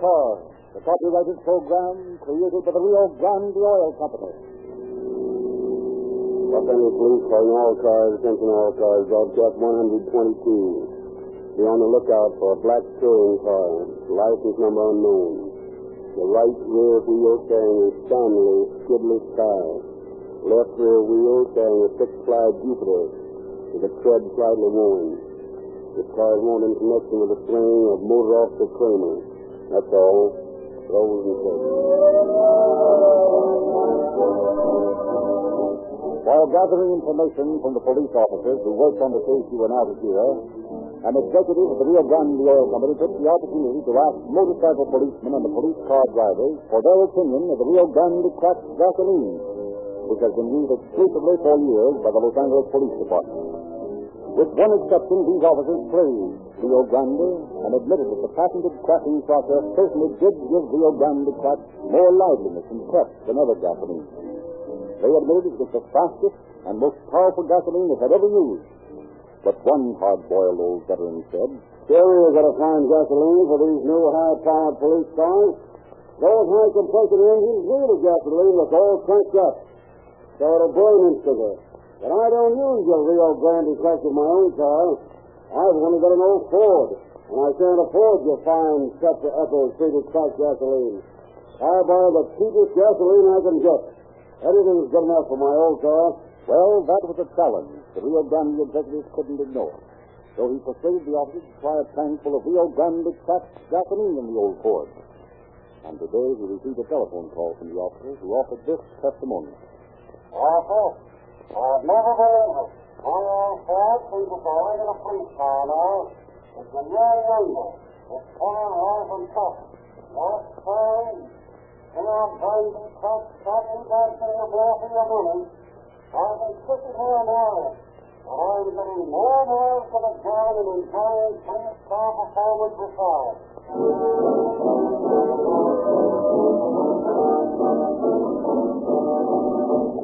Cars, the copyrighted program created by the Rio Grande Oil Company. Los Angeles Police calling all cars, attention all cars, broadcast 122. Be on the lookout for a black touring car, license number unknown. The right rear wheel carrying a Stanley skidless tire. Left rear wheel carrying a six-ply Jupiter with the tread slightly worn. This car is in connection with the swing of motor officer Kramer. That's all. Rolls and While gathering information from the police officers who worked on the case you were now to hear, an executive of the Rio Grande Oil Company took the opportunity to ask motorcycle policemen and the police car drivers for their opinion of the Rio Grande cracked gasoline, which has been used exclusively for years by the Los Angeles Police Department. With one exception, these officers praised Rio Grande and admitted that the patented cracking process certainly did give Rio Grande crack more liveliness and pep than other gasoline. They admitted it was the fastest and most powerful gasoline they had ever used. But one hard-boiled old veteran said, you got to find gasoline for these new high-powered police cars. Those high-compression engines need a gasoline that's all cranked up. So it'll burn instantly. But I don't use your Rio Grande crack in my own car. I've only got an old Ford, and I can't afford your fine tetraethyl treated cracked gasoline. I buy the cheapest gasoline I can get. Anything's good enough for my old car. Well, that was a challenge the Rio Grande executives couldn't ignore. So he persuaded the officers to try a tank full of Rio Grande cracked gasoline in the old Ford. And today he received a telephone call from the officers who offered this testimony. Officer, Never believed it. My old Ford seems to the police car now. It's a new younger. It's far off and tough. That's fine. You know, Brandon, cut, cut, and that's going to blow for your money. I've been sitting here an hour. And I'm getting more miles to the gallon than enjoying police car performance before.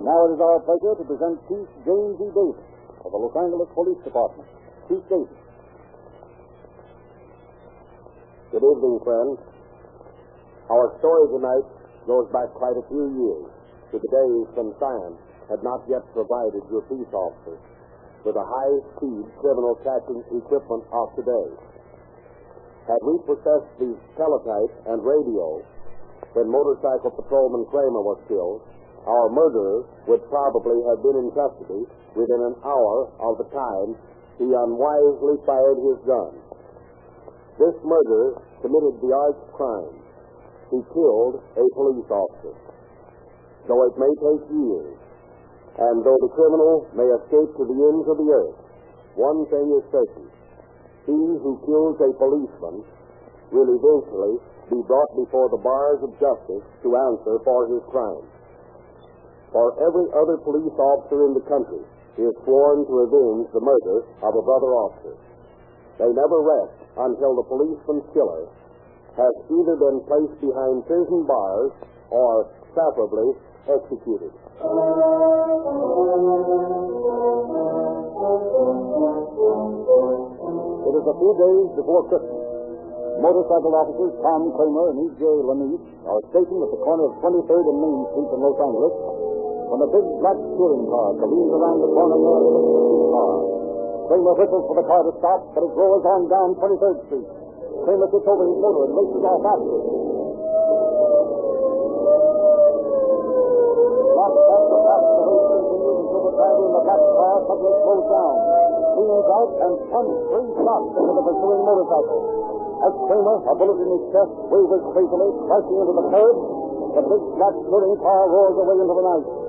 Now it is our pleasure to present Chief James E. Davis of the Los Angeles Police Department. Chief Davis. Good evening, friends. Our story tonight goes back quite a few years to the days when science had not yet provided your peace officers with the high-speed criminal catching equipment of today. Had we possessed the teletype and radio when motorcycle patrolman Kramer was killed, our murderer would probably have been in custody within an hour of the time he unwisely fired his gun. This murderer committed the arch crime. He killed a police officer. Though it may take years, and though the criminal may escape to the ends of the earth, one thing is certain. He who kills a policeman will eventually be brought before the bars of justice to answer for his crime. For every other police officer in the country is sworn to avenge the murder of a brother officer. They never rest until the policeman's killer has either been placed behind prison bars or preferably executed. It is a few days before Christmas. Motorcycle officers Tom Kramer and E.J. Lanice are stationed at the corner of 23rd and Main Street in Los Angeles when a big black touring car careens around the corner near the car. Kramer whistles for the car to stop, but it roars on down 23rd Street. Kramer gets over his motor and races off after it. Not fast the fast the until the driver in the black car suddenly slows down, leans out, and punches three shots into the pursuing motorcycle. As Kramer, a bullet in his chest, wavers crazily, crashing into the curb, the big black touring car roars away into the night.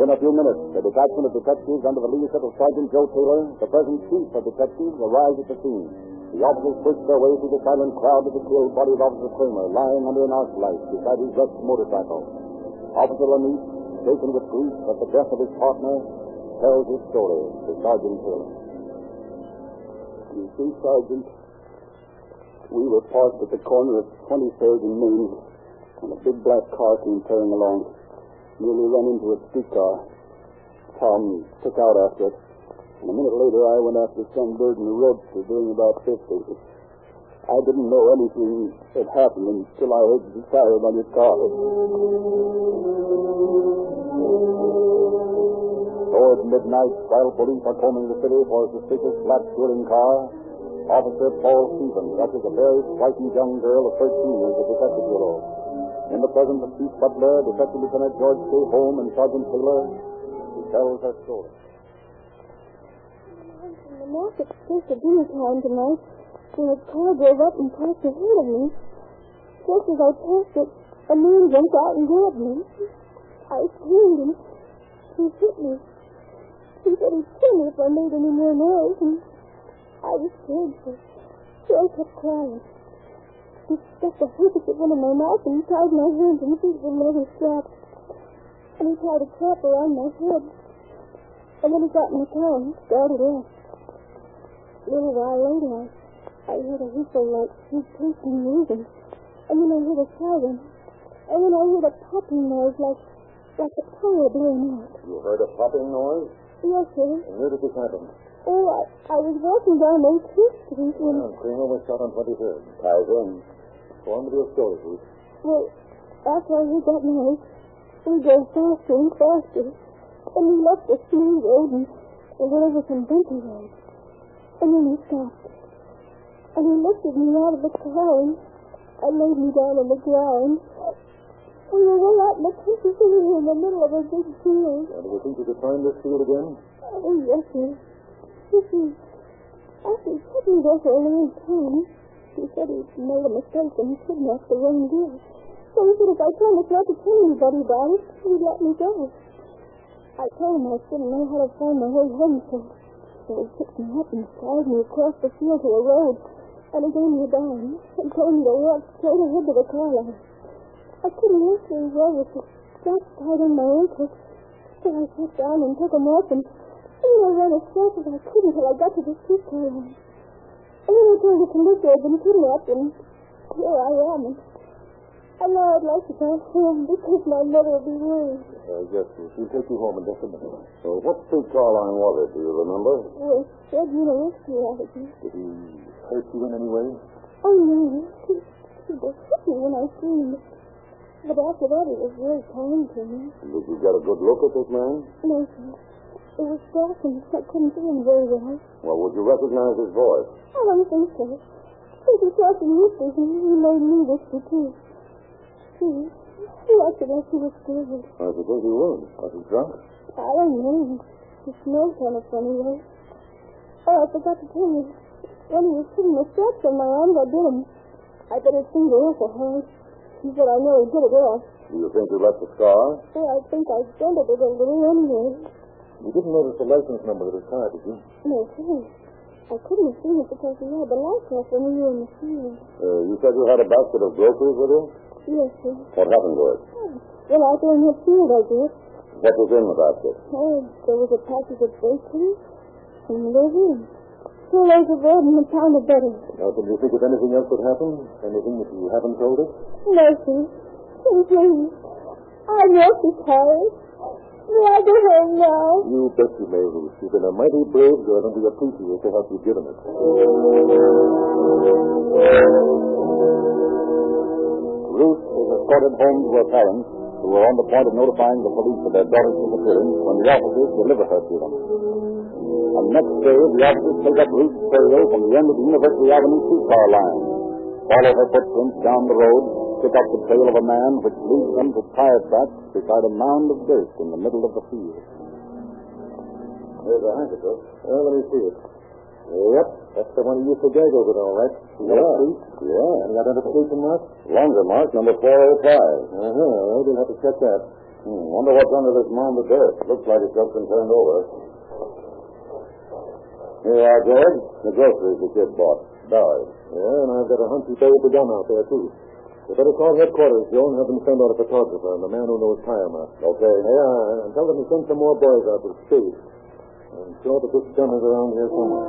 Within a few minutes, a detachment of detectives under the leadership of Sergeant Joe Taylor, the present chief of detectives, arrived at the scene. The officers pushed their way through the silent crowd to the killed body of Officer Kramer, lying under an arc light beside his wrecked motorcycle. Officer Lanice, shaken with grief at the death of his partner, tells his story to Sergeant Taylor. You see, Sergeant, we were parked at the corner of 23rd and Main when a big black car came tearing along. Nearly ran into a streetcar. Uh, Tom took out after it. And a minute later, I went after Sunbird in the roadster doing about 50. I didn't know anything had happened until I heard the siren on his car. Toward midnight, while police are combing the city for a suspicious black touring car, Officer Paul Stevens catches a very frightened young girl of 13 in the detective bureau. In the presence of Chief Butler, Detective Lieutenant George K. Holm, and Sergeant Taylor, she tells her story. In the market place at dinner time tonight, when a car drove up and parked ahead of me. Just as I passed it, a man jumped out and grabbed me. I screamed and he hit me. He said he'd kill me if I made any more noise, and I was scared, so, I kept quiet. He stuck a handkerchief into my mouth and tied my hands and feet with leather straps. And he tied a cap around my head. And then he got in the car and started off. A little while later, I, I heard a whistle like two person moving. And then I heard a siren. And then I heard a popping noise like, like a tire blowing out. You heard a popping noise? Yes, sir. And where did this happen? Oh, I, I was walking down 18th Street when, Uh, Kramer was shot on 23rd. Ties in. Go on your story, well, after heard that noise, we drove faster and faster. And we left the smooth road and we went over some bumpy roads. And then he stopped. And he lifted me out of the car and, and laid me down on the ground. We were way out in the country in the middle of a big field. And do you think you could find this field again? Oh, yes, sir. You see, after he took me there for a long time, he said he'd made a mistake and he kidnapped the wrong girl. So he said if I promised not to tell anybody about it, he'd let me go. I told him I didn't know how to find my way home, so, so he picked me up and carried me across the field to a road, and he gave me a dime and told me to walk straight ahead to the car line. I couldn't walk very well with the straps tied on my ankles, so I sat down and took them off and and I ran as fast as I could until I got to the streetcar line. And then I told the police I'd been kidnapped, and here I am. And, and now I'd like to go home because my mother will be worried. Uh, yes, Ruth. We'll take you home in just a minute. So, what streetcar line was it? Do you remember? Well, Fred University Avenue. Did he hurt you in any way? Oh, no. He, he just hit me when I screamed. But after that, he was very kind to me. Did you get a good look at this man? No, sir. It was dark and I couldn't see him very well. Well, would you recognize his voice? I don't think so. Was talking whispers and he made me whisper too. He, he acted like he was scared. I suppose he was. Was he drunk? I don't know. He smelled kind of funny though. Oh, I forgot to tell you. When he was putting the straps on my arms, I bit him. I bit his finger awful hard. He said I know he did it off. Do you think he left a scar? Oh, I think I dented it a little anyway. You didn't notice the license number of his car, did you? No, sir. I couldn't have seen it because he had the light off when we were in the field. Uh, you said you had a basket of groceries with you? Yes, sir. What happened to it? Oh, well, out there in the field, I guess. What was in the basket? Oh, there was a package of bacon and liver and two loaves of bread and a pound of butter. Now, can you think of anything else that happened? Anything that you haven't told us? No, sir. Oh, please. I'm awfully tired. May I go home now? You bet you may, Ruth. You've been a mighty brave girl, and we appreciate the help you've given us. Ruth was escorted home to her parents, who were on the point of notifying the police of their daughter's disappearance when the officers delivered her to them. And next day, the officers take up Ruth's trail from the end of the University Avenue streetcar line, follow her footprints down the road, pick up the trail of a man which leads them to tire tracks beside a mound of dirt in the middle of the field. There's a handkerchief. Well, let me see it. Yep, that's the one he used to gaggle with, all right. Yeah. Yeah. Any identification mark? Longer mark, number 405. Uh-huh. Well, we'll have to check that. Hmm, wonder what's under this mound of dirt. Looks like it's just been turned over. Here you are, George. The groceries the kid bought. Dollars. Yeah, and I've got a hunch he buried the gun out there, too. You better call headquarters, Joe, and have them send out a photographer and the man er who knows tire marks. Okay. Yeah, and tell them to send some more boys out with speed. I'm sure that this gun is around here somewhere.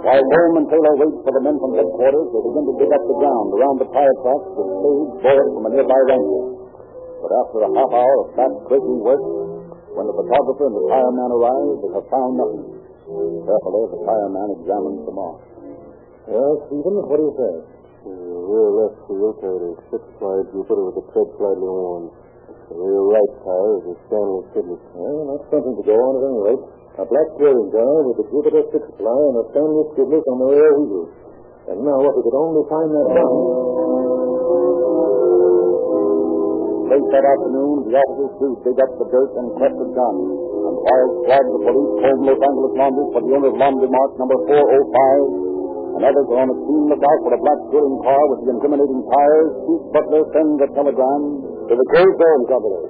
While Holm and Taylor wait for the men from headquarters, they begin to dig up the ground around the tire tracks with spades borrowed from a nearby rancher. But after a half hour of fast, breaking work, When the photographer and the fireman arrive, they have found nothing. Carefully, the fireman examines the mark. Well, Stephen, what do you say? rear left wheel carried a six-slide Jupiter with the tread slightly worn. The rear right tire is a Stanley Skidless. Well, that's something to go on at any rate. A black touring car with a Jupiter six-ply and a Stanley Skidless on the rear wheels. And now, if we could only find that car. Late that afternoon, the officers do dig up the dirt and collect the gun. And while squads the police called Los Angeles Laundry for the owner of Laundry Mark number 405, and others are on a keen lookout for a black touring car with the incriminating tires, Chief Butler sends a telegram To the Cold Zone Company.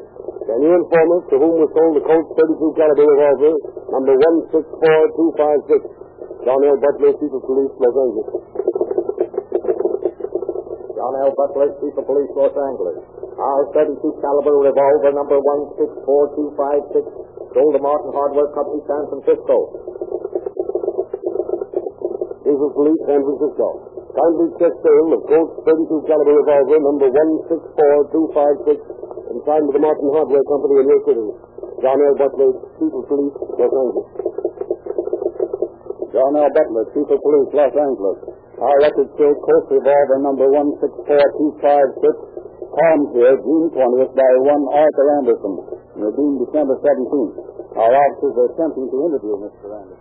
Can you inform us to whom was sold the Colt 32 caliber revolver, number 164256? John L. Butler, Chief of Police, Los Angeles. John L. Butler, Chief of Police, Los Angeles. Our 32 caliber revolver number 164256 sold to Martin Hardware Company, San Francisco. Of Police, San Francisco. Kindly check sale of Colt 32 caliber revolver, number 164256, and signed to the Martin Hardware Company in your city. John L. Butler, Chief of Police, Los Angeles. John L. Butler, Chief of Police, Los Angeles. Our records show Colt revolver number 164256 Palms here, June 20th, by one Arthur Anderson, redeemed December 17th. Our officers are attempting to interview Mr. Anderson.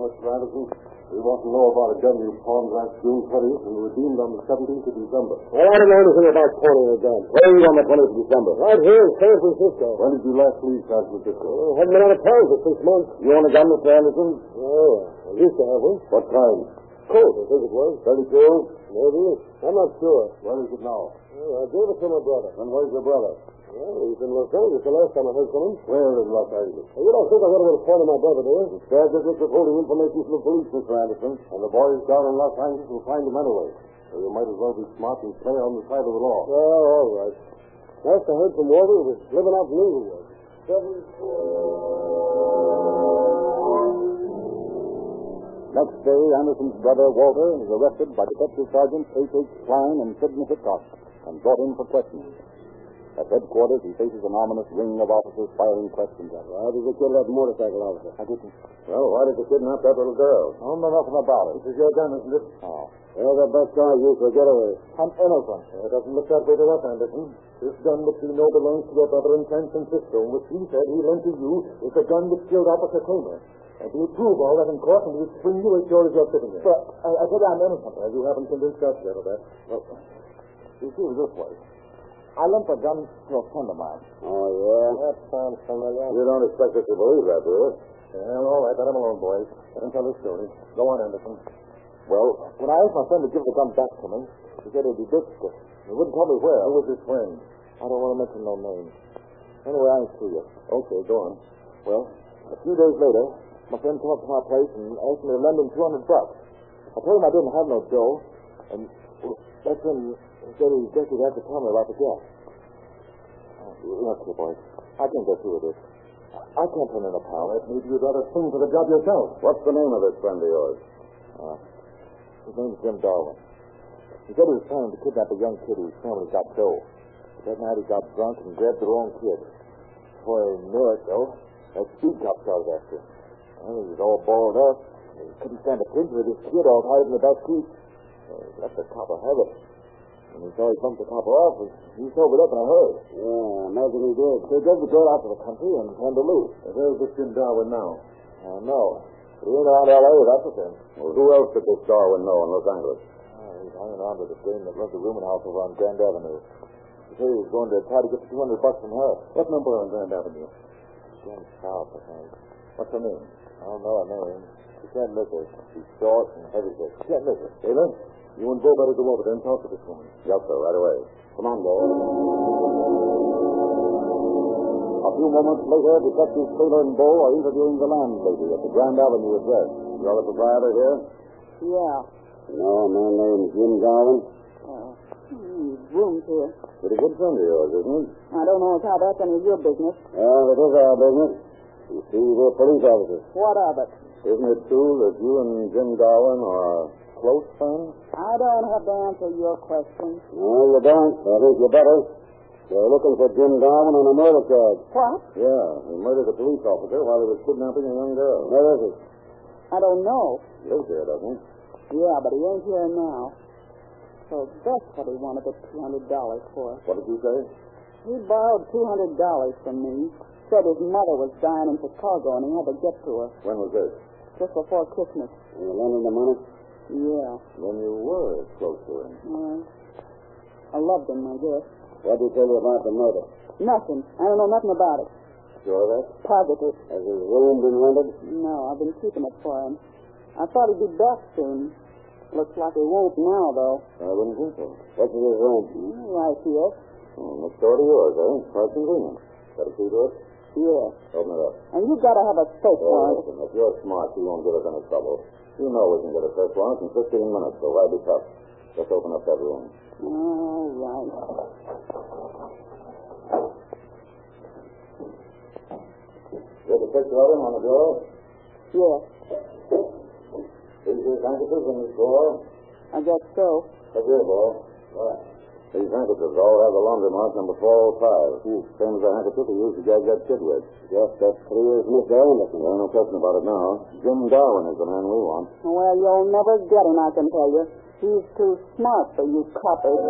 Mr. Anderson, we want to know about a gun you pawned last June 20th and redeemed on the 17th of December. Well, I don't know anything about pawning a gun. Where are you on the 20th of December? Right here in San Francisco. When did you last leave San Francisco? I haven't been out of town for six months. You own a gun, Mr. Anderson? Oh, I used to have one. What kind? Colt, I think it was. 32? Maybe. I'm not sure. Where is it now? Oh, I gave it to my brother. And where's your brother? Well, he's in Los Angeles the last time I heard from him. Where in Los Angeles? Well, you don't think I got away with pointing my brother, do you? Instead, this is withholding information from the police, Mr. Anderson. And the boys down in Los Angeles will find him anyway. So you might as well be smart and play on the side of the law. Well, all right. Last I heard from Walter, he was living out in Inglewood. Seven, Next day, Anderson's brother, Walter, is arrested by Detective Sergeant H. H. Klein and Sidney Hitchcock and brought in for questioning. At headquarters, he faces an ominous ring of officers firing questions at him. How did you kill that motorcycle officer? I didn't. Well, why did you kidnap that little girl? I don't know nothing about it. This is your gun, isn't it? Oh. Well, the best car used for getaway. I'm innocent. It doesn't look that way to us, Anderson. This gun which we know belongs to your brother in San Francisco, and which he said he lent to you, is the gun which killed Officer Kramer. And we'll prove all that in court, and we'll spring you as sure as you're sitting here. But I, I said I'm innocent. Well, you haven't convinced us yet of that. Well, you see, this way. I lent a gun to a friend of mine. Oh, yeah? That sounds familiar. You don't expect us to believe that, do you? Well, all right, let him alone, boys. Let him tell his story. Go on, Anderson. Well, when I asked my friend to give the gun back to me, he said he'd be distant. He wouldn't tell me where. Who was his friend? I don't want to mention no names. Anyway, I through yet. Okay, go on. Well, a few days later, my friend came up to my place and asked me to lend him 200 bucks. I told him I didn't have no dough, and that's when he said he guessed he'd have to tell me about the gas. Oh, look here, boys. I can't go through with this. I can't turn in a pal. Well, maybe you'd rather sing for the job yourself. What's the name of this friend of yours? Uh, his name's Jim Darwin. He said he was planning to kidnap a young kid whose family got dough. But that night he got drunk and grabbed the wrong kid. Before he knew it, though, that speed cop started after him. Well, he was all balled up. He couldn't stand a pinch with his kid all tied in the back seat. Uh, left the cop ahead of him. He saw he bumped the cop off, he sobered up in a hurry. Yeah, imagine he did. So he drove the girl out to the country and turned her loose. Where's this Jim Darwin now? I know. He ain't around L.A., that's the thing. Well, who else did this Darwin know in Los Angeles? Ah, oh, he's hanging around with the dame that runs the rooming house over on Grand Avenue. He said he was going to try to get the 200 bucks from her. What number on Grand Avenue? Jim South, I think. What's her name? I don't know her name. She can't miss her. She's short and heavy. She can't miss her. Taylor, you and Bo better go over there and talk to this woman. Yes, sir, right away. Come on, Bo. A few moments later, Detectives Taylor and Bo are interviewing the landlady at the Grand Avenue address. You're the proprietor here? Yeah. No, a man named Jim Darwin. Uh, hmm, here. Pretty good friend of yours, isn't he? I don't know how that's any of your business. Well, it is our business. You see, we're police officers. What of it? Isn't it true that you and Jim Darwin are close friends? I don't have to answer your question. No, you don't. I think you better. They're looking for Jim Darwin on a murder charge. What? Yeah, he murdered a police officer while he was kidnapping a young girl. Where is he? I don't know. He lives here, doesn't he? Yeah, but he ain't here now. So that's what he wanted the $200 for. What did you say? He borrowed $200 from me. Said his mother was dying in Chicago and he had to get to her When was this? just before Christmas. You lend him the money? Yeah. When you were close to him. Well, I loved him, I guess. What did he tell you about the murder? Nothing. I don't know nothing about it. Sure of that? Positive. Has his room been rented? No, I've been keeping it for him. I thought he'd be back soon. Looks like he won't now, though. I wouldn't think so. What's his room? Mm, Right here. Oh, next door to yours, eh? Quite convenient. Got a key to it? Yeah. Open it up. And you've gotta have a safe Oh, warrant. listen, if you're smart, you won't give us any trouble. You know we can get a search warrant in 15 minutes, so why be tough? Just open up that room. All right. Get a picture of him on the door. Yeah, These handkerchiefs in his drawer. I guess so. Look here, boy. Right. These handkerchiefs all have the laundry mark number 405. Hmm. Same as the handkerchief he used to gag that kid with. Yes, that's clear as Mr. Anderson. There's no question about it now. Jim Darwin is the man we want. Well, you'll never get him, I can tell you. He's too smart for you coppers.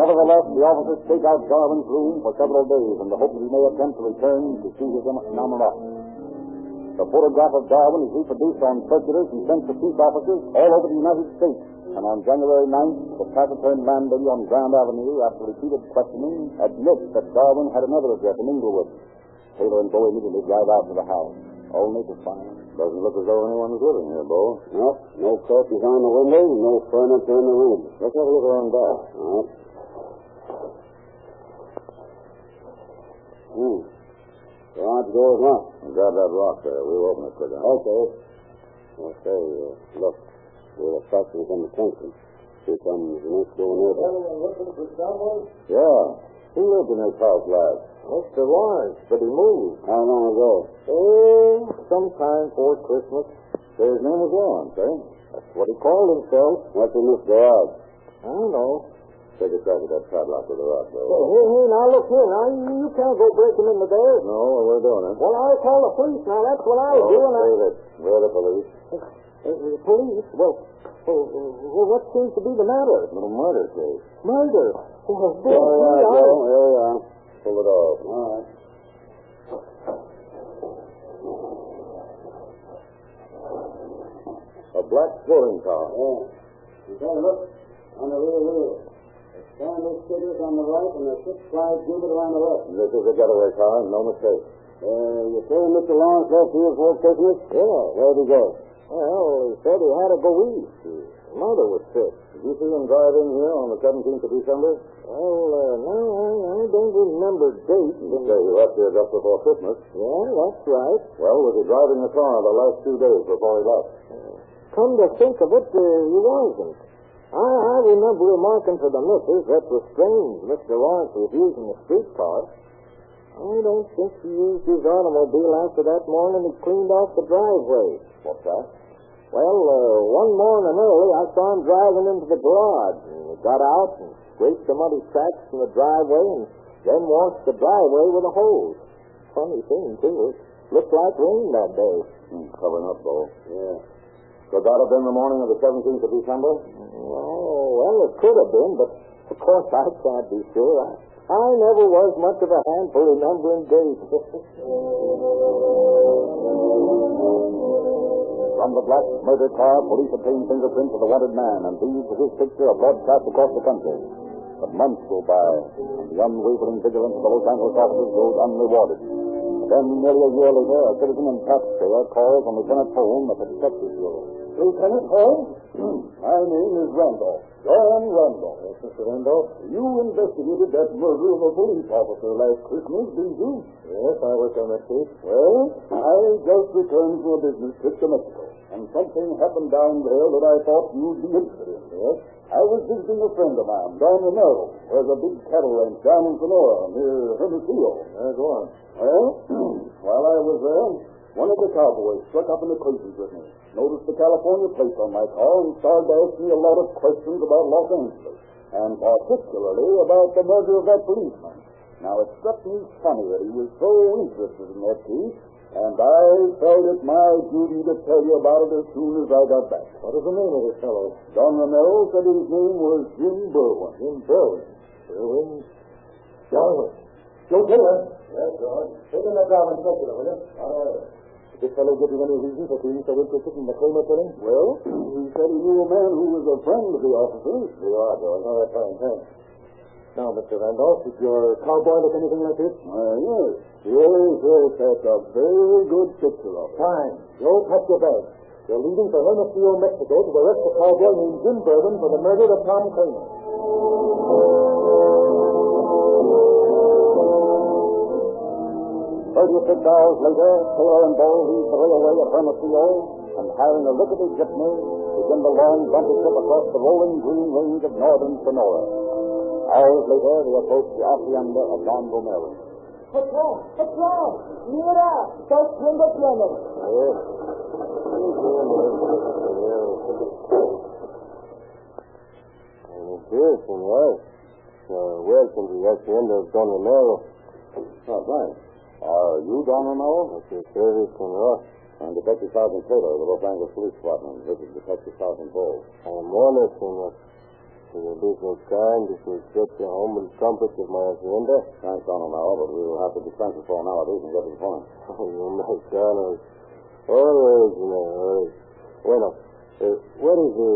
Nevertheless, the officers stake out Darwin's room for several days in the hope that he may attempt to return to see his nominee. The photograph of Darwin is reproduced on circulars and sent to peace officers all over the United States. And on January 9th, the taciturn landlady on Grand Avenue, after repeated questioning, admits that Darwin had another address in Inglewood. Taylor and Bo immediately drive out to the house, only to find... Doesn't look as though anyone is living here, Bo. No, no curtains on the windows, no furniture in the room. Let's have a look around back. All right. Hmm. Garage door is locked. Grab that rock there. We'll open it quick. Okay. Okay, uh, look. We're attracting some attention. Here comes the next door neighbor. looking for someone? Yeah. Who lived in this house last? Mr. Lawrence, but he moved. How long ago? Oh, sometime before Christmas. Say his name was Lawrence, eh? That's what he called himself. What's in this garage? I don't know. Take a crack at that padlock with the rock, Hey, though. hey, hey, now look here. Now, you, you can't go breaking into there. No, we're doing it. Well, I'll call the police. Now, that's what I'll Oh, do. And I... it. Where are the police? Uh, the police? Well, well, well, what seems to be the matter? Little murder case. Murder. Well, There are, boy. There you are. Pull it off. All right. A black touring car. Yeah. You a look on the rear wheel. The standard stickers on the right and the six-ply Jupiter on the left. This is a getaway car, no mistake. Uh, you say Mr. Lawrence left here for Christmas? Yeah. Where'd he go? Well, he said he had go east. His mother was sick. Did you see him drive in here on the 17th of December? Well, uh, no, I, I don't remember date. You say he left here just before Christmas. Yeah, that's right. Well, was he driving the car the last two days before he left? Come to think of it, uh, he wasn't. I, I remember remarking to the missus that was strange Mr. Lawrence was using a streetcar. I don't think he used his automobile after that morning he cleaned off the driveway. What's that? Well, uh, one morning early, I saw him driving into the garage. And he got out and scraped the muddy tracks from the driveway and then washed the driveway with a hose. Funny thing, too. It looked like rain that day. Hmm, covering up, Bo. Yeah. Could that have been the morning of the 17th of December? Oh, well, it could have been, but of course I can't be sure. I, I never was much of a hand for remembering dates. From the black murder car, police obtained fingerprints of the wanted man, and these with his picture are broadcast across the country. But months go by, and the unwavering vigilance of the Los Angeles officers goes unrewarded. Then, nearly a year later, a citizen and taxpayer calls on Lieutenant Holmes at the detective bureau. Lieutenant Holmes? Hmm, my name is Randolph. John Randolph. Yes, Mr. Randolph? You investigated that murder of a police officer last Christmas, didn't you? Yes, I worked on that case. Well, I just returned from a business trip to Mexico, and something happened down there that I thought you'd be interested in. Yes? I was visiting a friend of mine, down Don Romero. There's a big cattle ranch down in Sonora near Hermosillo. Yeah, go on. Well, while I was there, One of the cowboys struck up in the cruises with me, noticed the California plate on my car, and started to ask me a lot of questions about Los Angeles, and particularly about the murder of that policeman. Now, it struck me funny that he was so interested in that case, and I felt it my duty to tell you about it as soon as I got back. What is the name of this fellow? Don Romero said his name was Jim Berwin. Jim Berwin. Berwin? Berwin. Joe Taylor. Yes, George. Take him that down and check it, will you? All right. Did this fellow give you any reason for being so interested in the Kramer killing? Well, he said he knew a man who was a friend of the officers. You are, George. All right, fine, thanks. Now, Mr. Randolph, did your cowboy look anything like this? Uh, yes. Yes, yes, that's a very good picture of it. Fine. Joe, pack your bag. You're leaving for Hermosillo, Mexico to arrest a cowboy named Jim Berwin for the murder of Tom Kramer. Thirty-six hours later, Taylor and Bull leave the railway at Hermosillo and, hiring a rickety jitney, begin the long, bumpy trip across the rolling green range of northern Sonora. Hours later, they approached the hacienda of Don Romero. Patrón, patrón, mira, dos tiendas tienen. Yes. Yes, senor. Uh, welcome to the hacienda of Don Romero. Oh, thanks. Are you Don Romero? At your service, senor. I'm Detective Sergeant Taylor of the Los Angeles Police Department. This is Detective Sergeant Bull. I'm honored, senor. To your business kind, this will get the home and comfort of my hacienda. Thanks, Don Romero, but we will have to dispense with formalities and get to the point. Oh, you mexicanos. Always, you know, always. Bueno, uh, what is the,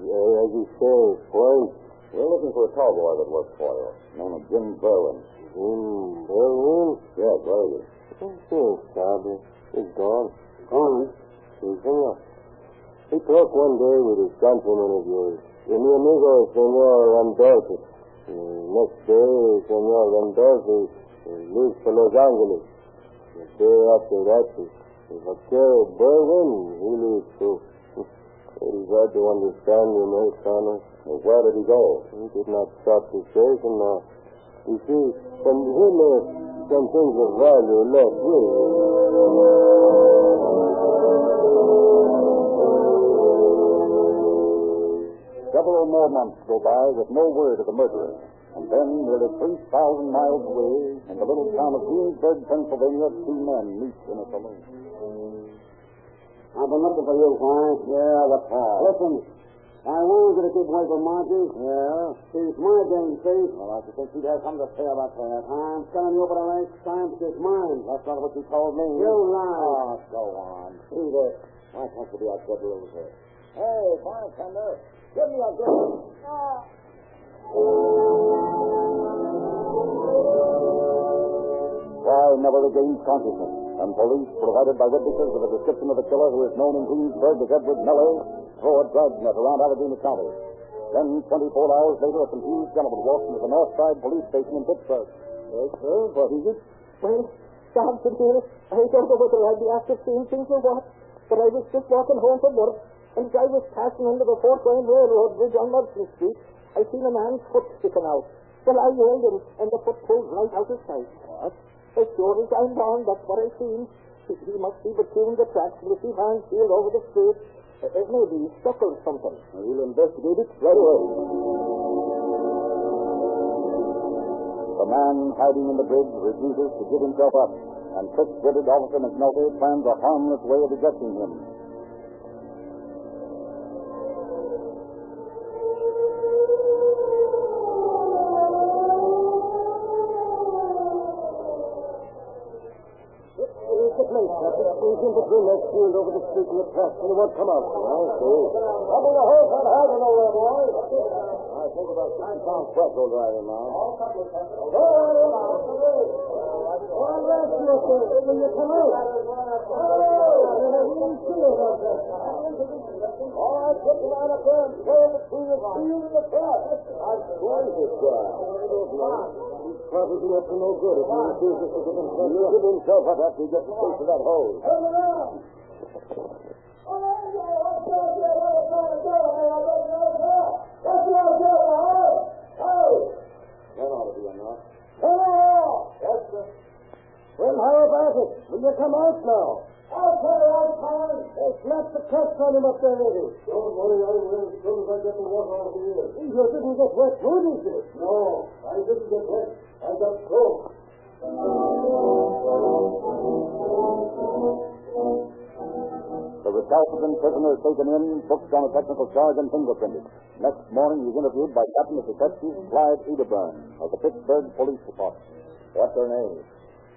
uh, as you say, point? We're looking for a cowboy that works for you, named Jim Berwin. Jim Berwin? Yes, where is he? Oh, sabe. He's gone. Gone? Sí, senor. He talked one day with a countryman of yours. Y mi amigo, senor Randolphi. Uh, next day, senor Randolphi uh, leaves for Los Angeles. The day after that, the vaquero Berwin, he leaves too. It is hard to understand you, Americanos. Well, where did he go? He did not stop to say, senor. You see, from him, uh, some things of value left here. Several more months go by with no word of the murderer. And then, nearly 3,000 miles away, in the little town of Greensburg, Pennsylvania, two men meet in a saloon. I've been looking for you, Frank. Yeah, what's that? Listen, I warned you to keep away from Margie. Yeah? She's my game, see? Well, I should think she'd have something to say about that. I'm telling you for the last time, she's mine. That's not what you told me. You lie. Oh, go on. See this. Why can't you be a good loser? Hey, bartender, give me a drink. Why never regained consciousness, and police, provided by witnesses with a description of the killer who is known in Greensburg as Edward Miller, throw a dragnet around Allegheny County. Then, 24 hours later, a confused gentleman walks into the North Side Police Station in Pittsburgh. Yes, sir. What is it? Well, Sergeant here, I don't know whether I'd be after seeing things or what, but I was just walking home from work, and as I was passing under the Fort Wayne Railroad bridge on Merchant Street, I seen a man's foot sticking out. Well, I yelled, him, and the foot pulled right out of sight. What? As sure as I'm born, that's what I seen. He, he must be between the tracks, and his he finds sealed over the street, uh, uh, maybe he's stuck or something. We'll investigate it right away. The man hiding in the bridge refuses to give himself up, and quick-witted Officer McNulty plans a harmless way of ejecting him. Field over the street and the tracks, and he won't come out. I see. I'll be the horse on hiding nowhere, boys. I think about 60 pounds fresh will drive him now. All right, put the line up there and throw it between the field and the track. I squeeze this guy. He's probably up to no good if he refuses to give himself He'll give himself up after he gets a taste of that hose. Hey, slap the cuffs on him up there, Eddie. Don't worry, I will as soon as I get the water out of ear. You didn't get wet, would you? No, I didn't get wet. I got close. The recalcitrant prisoner is taken in, booked on a technical charge, and fingerprinted. Next morning, he's interviewed by Captain of the Detectives Clyde Edeburn of the Pittsburgh Police Department. What's her name?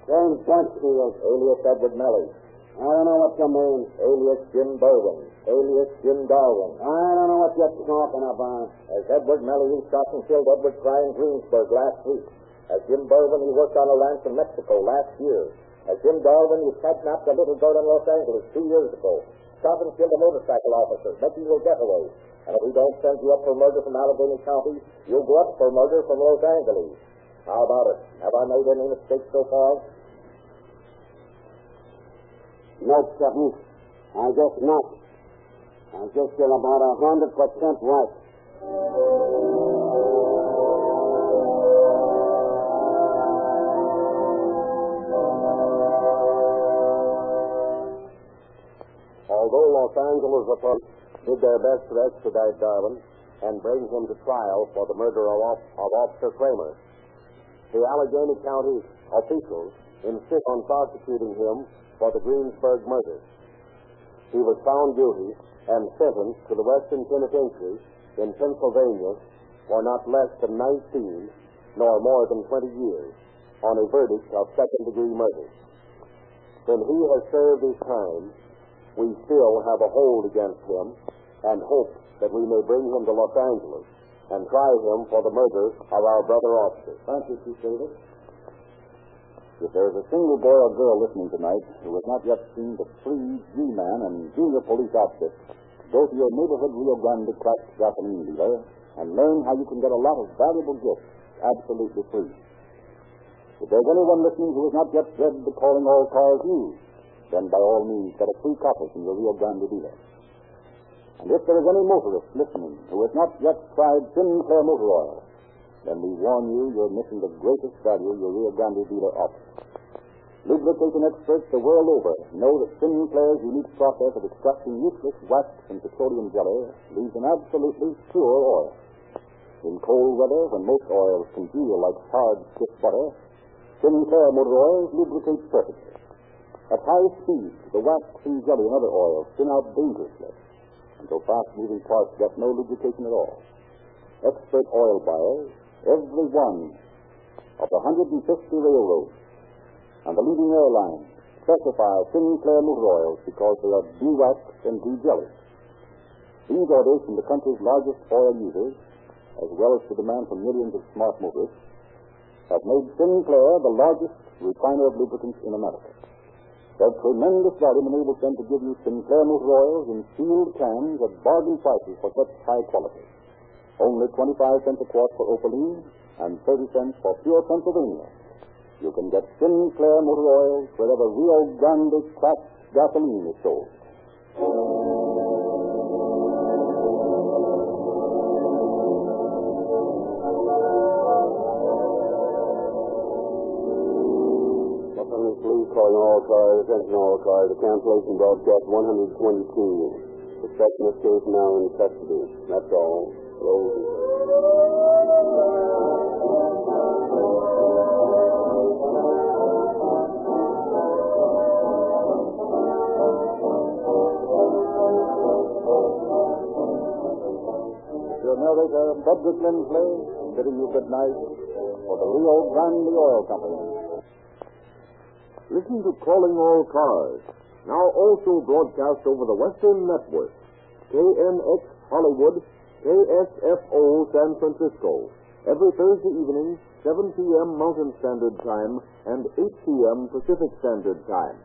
James Blanchfield. Alias Edward Melly. I don't know what you mean. Alias Jim Berwin. Alias Jim Darwin. I don't know what you're talking about. As Edward Melly, he shot and killed Edward Fry in Greensburg last week. As Jim Berwin, he worked on a ranch in Mexico last year. As Jim Darwin, he kidnapped a little girl in Los Angeles two years ago. Shot and killed a motorcycle officer, making your getaway. And if we don't send you up for murder from Allegheny County, you'll go up for murder from Los Angeles. How about it? Have I made any mistakes so far? Nope, Captain. I guess not. I guess you're about a hundred percent right. Although Los Angeles authorities did their best to extradite Darwin and bring him to trial for the murder of, of Officer Kramer, the Allegheny County officials insist on prosecuting him for the Greensburg murder. He was found guilty and sentenced to the Western Penitentiary in Pennsylvania for not less than 19 nor more than 20 years on a verdict of second degree murder. When he has served his time, we still have a hold against him and hope that we may bring him to Los Angeles and try him for the murder of our brother officer. Thank you, Chief Davis. If there is a single boy or girl listening tonight who has not yet seen the free G-Man and junior police outfit, go to your neighborhood Rio Grande cracked gasoline dealer and learn how you can get a lot of valuable gifts absolutely free. If there's anyone listening who has not yet read the Calling All Cars news, then by all means get a free copy from your Rio Grande dealer. And if there is any motorist listening who has not yet tried Sinclair Motor Oil, then we warn you you're missing the greatest value your Rio Grande dealer offers. Lubrication experts the world over know that Sinclair's unique process of extracting useless wax and petroleum jelly leaves an absolutely pure oil. In cold weather, when most oils congeal like hard, stiff butter, Sinclair motor oils lubricate perfectly. At high speed, the wax and jelly and other oils spin out dangerously until fast-moving parts get no lubrication at all. Expert oil buyers, every one of the 150 railroads and the leading airlines specify Sinclair motor oils because they are de-waxed and de-jellied. These orders from the country's largest oil users, as well as the demand from millions of smart motorists, have made Sinclair the largest refiner of lubricants in America. Their tremendous volume enables them to give you Sinclair motor oils in sealed cans at bargain prices for such high quality. Only 25 cents a quart for Opaline and 30 cents for pure Pennsylvania. You can get Sinclair motor oils wherever Rio Grande cracked gasoline is sold. Police calling all cars, attention all cars, the cancellation broadcast 122. Suspect in this case now in custody. That's all. Your narrator, Frederick Lindsley, bidding you good night for the Rio Grande Oil Company. Listen to Calling All Cars, now also broadcast over the Western Network, KNX Hollywood, KSFO San Francisco, every Thursday evening, 7 p.m. Mountain Standard Time and 8 p.m. Pacific Standard Time.